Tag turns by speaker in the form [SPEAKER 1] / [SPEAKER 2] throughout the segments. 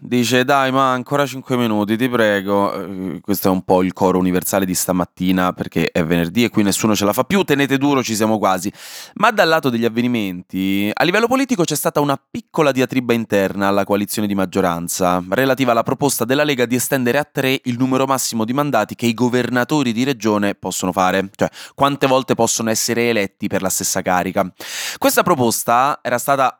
[SPEAKER 1] Dice dai ma ancora 5 minuti ti prego, eh, questo è un po' il coro universale di stamattina perché è venerdì e qui nessuno ce la fa più, tenete duro ci siamo quasi. Ma dal lato degli avvenimenti, a livello politico c'è stata una piccola diatriba interna alla coalizione di maggioranza relativa alla proposta della Lega di estendere a tre il numero massimo di mandati che i governatori di regione possono fare, cioè quante volte possono essere eletti per la stessa carica. Questa proposta era stata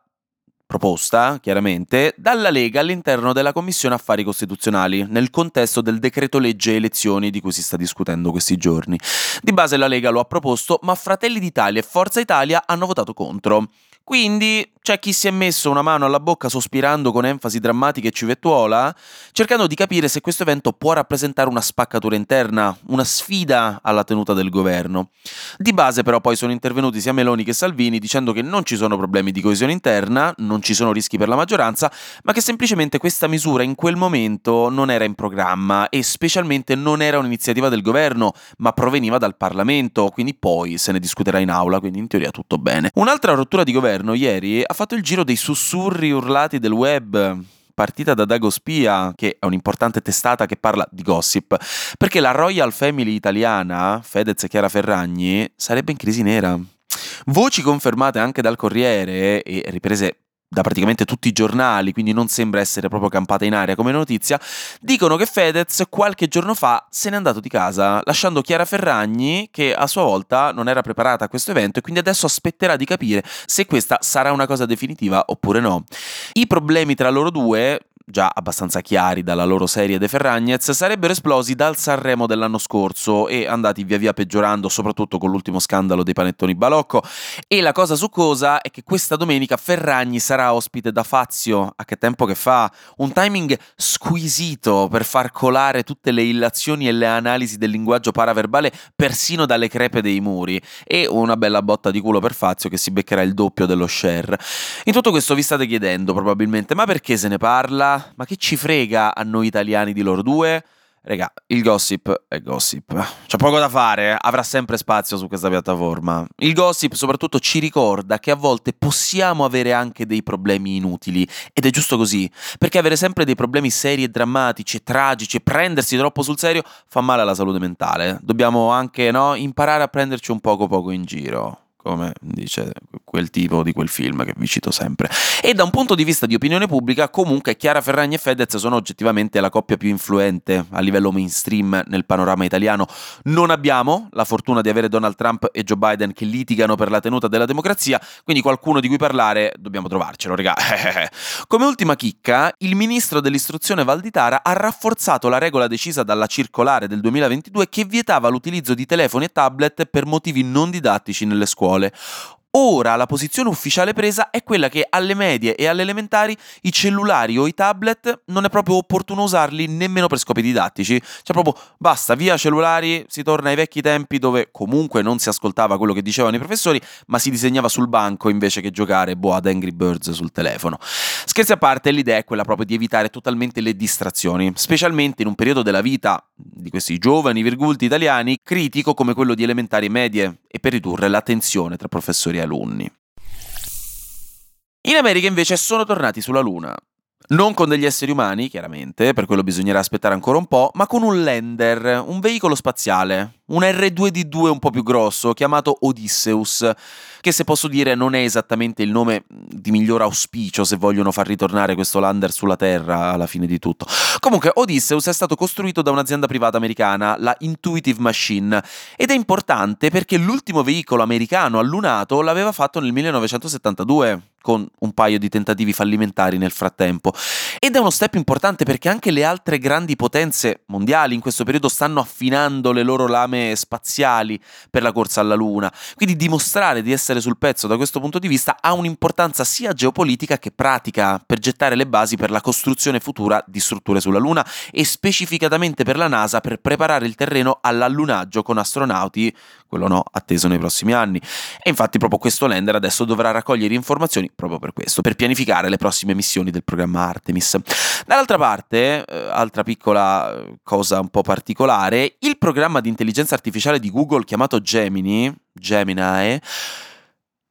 [SPEAKER 1] proposta, chiaramente, dalla Lega all'interno della Commissione Affari Costituzionali, nel contesto del decreto legge elezioni di cui si sta discutendo questi giorni. Di base la Lega lo ha proposto, ma Fratelli d'Italia e Forza Italia hanno votato contro. Quindi c'è chi si è messo una mano alla bocca sospirando con enfasi drammatica e civettuola, cercando di capire se questo evento può rappresentare una spaccatura interna, una sfida alla tenuta del governo. Di base però poi sono intervenuti sia Meloni che Salvini dicendo che non ci sono problemi di coesione interna, non ci sono rischi per la maggioranza, ma che semplicemente questa misura in quel momento non era in programma e specialmente non era un'iniziativa del governo, ma proveniva dal Parlamento, quindi poi se ne discuterà in aula, quindi in teoria tutto bene. Un'altra rottura di governo ieri ha fatto il giro dei sussurri urlati del web partita da Dago Spia, che è un'importante testata che parla di gossip, perché la Royal Family italiana, Fedez e Chiara Ferragni, sarebbe in crisi nera. Voci confermate anche dal Corriere e riprese da praticamente tutti i giornali, quindi non sembra essere proprio campata in aria come notizia, dicono che Fedez qualche giorno fa se n'è andato di casa, lasciando Chiara Ferragni che a sua volta non era preparata a questo evento e quindi adesso aspetterà di capire se questa sarà una cosa definitiva oppure no. I problemi tra loro due già abbastanza chiari dalla loro serie De Ferragnez, sarebbero esplosi dal Sanremo dell'anno scorso e andati via via peggiorando, soprattutto con l'ultimo scandalo dei panettoni Balocco. E la cosa su cosa è che questa domenica Ferragni sarà ospite da Fazio, a che tempo che fa, un timing squisito per far colare tutte le illazioni e le analisi del linguaggio paraverbale persino dalle crepe dei muri e una bella botta di culo per Fazio che si beccherà il doppio dello share. In tutto questo vi state chiedendo probabilmente, ma perché se ne parla? Ma che ci frega a noi italiani di loro due? Regà, il gossip è gossip. C'è poco da fare, avrà sempre spazio su questa piattaforma. Il gossip soprattutto ci ricorda che a volte possiamo avere anche dei problemi inutili. Ed è giusto così, perché avere sempre dei problemi seri e drammatici e tragici e prendersi troppo sul serio fa male alla salute mentale. Dobbiamo anche, no, imparare a prenderci un poco poco in giro come dice quel tipo di quel film che vi cito sempre. E da un punto di vista di opinione pubblica, comunque Chiara Ferragni e Fedez sono oggettivamente la coppia più influente a livello mainstream nel panorama italiano. Non abbiamo la fortuna di avere Donald Trump e Joe Biden che litigano per la tenuta della democrazia, quindi qualcuno di cui parlare dobbiamo trovarcelo, regà. come ultima chicca, il ministro dell'istruzione Valditara ha rafforzato la regola decisa dalla circolare del 2022 che vietava l'utilizzo di telefoni e tablet per motivi non didattici nelle scuole scuole. Ora la posizione ufficiale presa è quella che alle medie e alle elementari i cellulari o i tablet non è proprio opportuno usarli nemmeno per scopi didattici. Cioè proprio basta, via cellulari, si torna ai vecchi tempi dove comunque non si ascoltava quello che dicevano i professori, ma si disegnava sul banco invece che giocare boh, ad Angry Birds sul telefono. Scherzi a parte, l'idea è quella proprio di evitare totalmente le distrazioni, specialmente in un periodo della vita di questi giovani virgulti italiani critico come quello di elementari e medie e per ridurre la tensione tra professori e alunni. In America invece sono tornati sulla Luna. Non con degli esseri umani, chiaramente, per quello bisognerà aspettare ancora un po', ma con un lander, un veicolo spaziale, un R2D2 un po' più grosso, chiamato Odysseus, che se posso dire non è esattamente il nome di miglior auspicio se vogliono far ritornare questo lander sulla Terra alla fine di tutto. Comunque, Odysseus è stato costruito da un'azienda privata americana, la Intuitive Machine, ed è importante perché l'ultimo veicolo americano allunato l'aveva fatto nel 1972 con un paio di tentativi fallimentari nel frattempo. Ed è uno step importante perché anche le altre grandi potenze mondiali in questo periodo stanno affinando le loro lame spaziali per la corsa alla Luna. Quindi dimostrare di essere sul pezzo da questo punto di vista ha un'importanza sia geopolitica che pratica per gettare le basi per la costruzione futura di strutture sulla Luna e specificatamente per la NASA per preparare il terreno all'allunaggio con astronauti, quello no, atteso nei prossimi anni. E infatti proprio questo lander adesso dovrà raccogliere informazioni proprio per questo, per pianificare le prossime missioni del programma Artemis. Dall'altra parte, eh, altra piccola eh, cosa un po' particolare, il programma di intelligenza artificiale di Google chiamato Gemini, Gemini,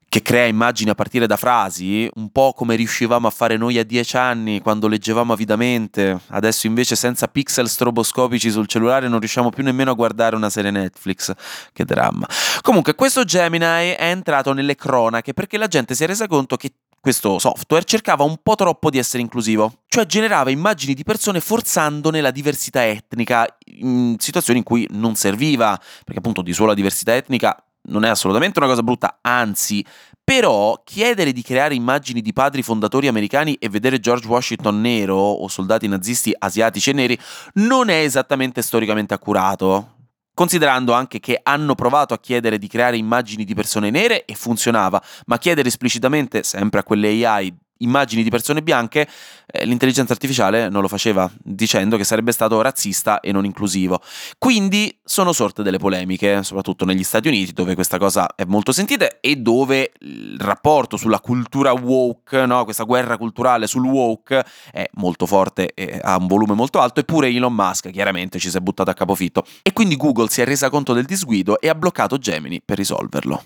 [SPEAKER 1] che crea immagini a partire da frasi, un po' come riuscivamo a fare noi a dieci anni quando leggevamo avidamente, adesso invece senza pixel stroboscopici sul cellulare non riusciamo più nemmeno a guardare una serie Netflix, che dramma. Comunque questo Gemini è entrato nelle cronache perché la gente si è resa conto che questo software cercava un po' troppo di essere inclusivo, cioè generava immagini di persone forzandone la diversità etnica in situazioni in cui non serviva, perché appunto di sola diversità etnica non è assolutamente una cosa brutta, anzi, però chiedere di creare immagini di padri fondatori americani e vedere George Washington nero o soldati nazisti asiatici e neri non è esattamente storicamente accurato. Considerando anche che hanno provato a chiedere di creare immagini di persone nere e funzionava, ma chiedere esplicitamente, sempre a quelle AI immagini di persone bianche, eh, l'intelligenza artificiale non lo faceva, dicendo che sarebbe stato razzista e non inclusivo. Quindi sono sorte delle polemiche, soprattutto negli Stati Uniti, dove questa cosa è molto sentita e dove il rapporto sulla cultura woke, no? questa guerra culturale sul woke, è molto forte e ha un volume molto alto, eppure Elon Musk chiaramente ci si è buttato a capofitto. E quindi Google si è resa conto del disguido e ha bloccato Gemini per risolverlo.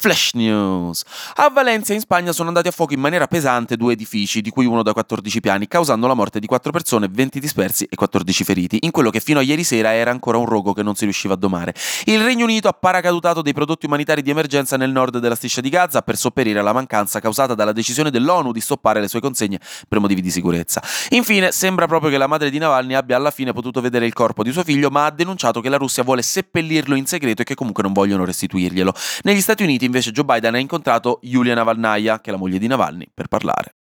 [SPEAKER 1] Flash News. A Valencia in Spagna sono andati a fuoco in maniera pesante due edifici, di cui uno da 14 piani, causando la morte di 4 persone, 20 dispersi e 14 feriti, in quello che fino a ieri sera era ancora un rogo che non si riusciva a domare. Il Regno Unito ha paracadutato dei prodotti umanitari di emergenza nel nord della striscia di Gaza per sopperire alla mancanza causata dalla decisione dell'ONU di stoppare le sue consegne per motivi di sicurezza. Infine, sembra proprio che la madre di Navalny abbia alla fine potuto vedere il corpo di suo figlio, ma ha denunciato che la Russia vuole seppellirlo in segreto e che comunque non vogliono restituirglielo. Negli Stati Uniti invece Joe Biden ha incontrato Yulia Navalnaya, che è la moglie di Navalny, per parlare.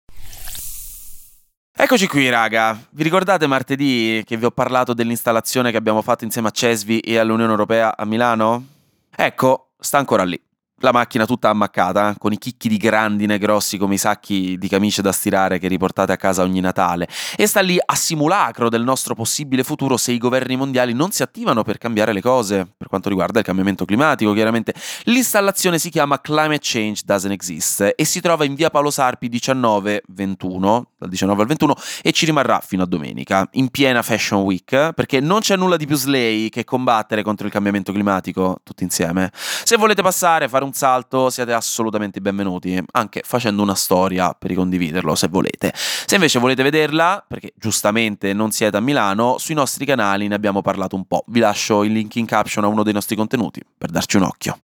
[SPEAKER 1] Eccoci qui, raga. Vi ricordate martedì che vi ho parlato dell'installazione che abbiamo fatto insieme a Cesvi e all'Unione Europea a Milano? Ecco, sta ancora lì la macchina tutta ammaccata, con i chicchi di grandine grossi come i sacchi di camicie da stirare che riportate a casa ogni Natale, e sta lì a simulacro del nostro possibile futuro se i governi mondiali non si attivano per cambiare le cose, per quanto riguarda il cambiamento climatico, chiaramente. L'installazione si chiama Climate Change Doesn't Exist e si trova in via Paolo Sarpi 19-21, dal 19 al 21, e ci rimarrà fino a domenica, in piena Fashion Week, perché non c'è nulla di più slay che combattere contro il cambiamento climatico tutti insieme. Se volete passare, fare un salto, siete assolutamente benvenuti, anche facendo una storia per ricondividerlo se volete. Se invece volete vederla, perché giustamente non siete a Milano, sui nostri canali ne abbiamo parlato un po'. Vi lascio il link in caption a uno dei nostri contenuti per darci un occhio.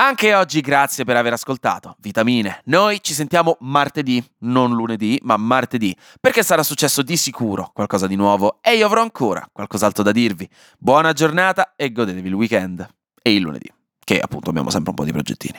[SPEAKER 1] Anche oggi grazie per aver ascoltato. Vitamine. Noi ci sentiamo martedì, non lunedì, ma martedì, perché sarà successo di sicuro qualcosa di nuovo e io avrò ancora qualcos'altro da dirvi. Buona giornata e godetevi il weekend e il lunedì che appunto abbiamo sempre un po' di progettini.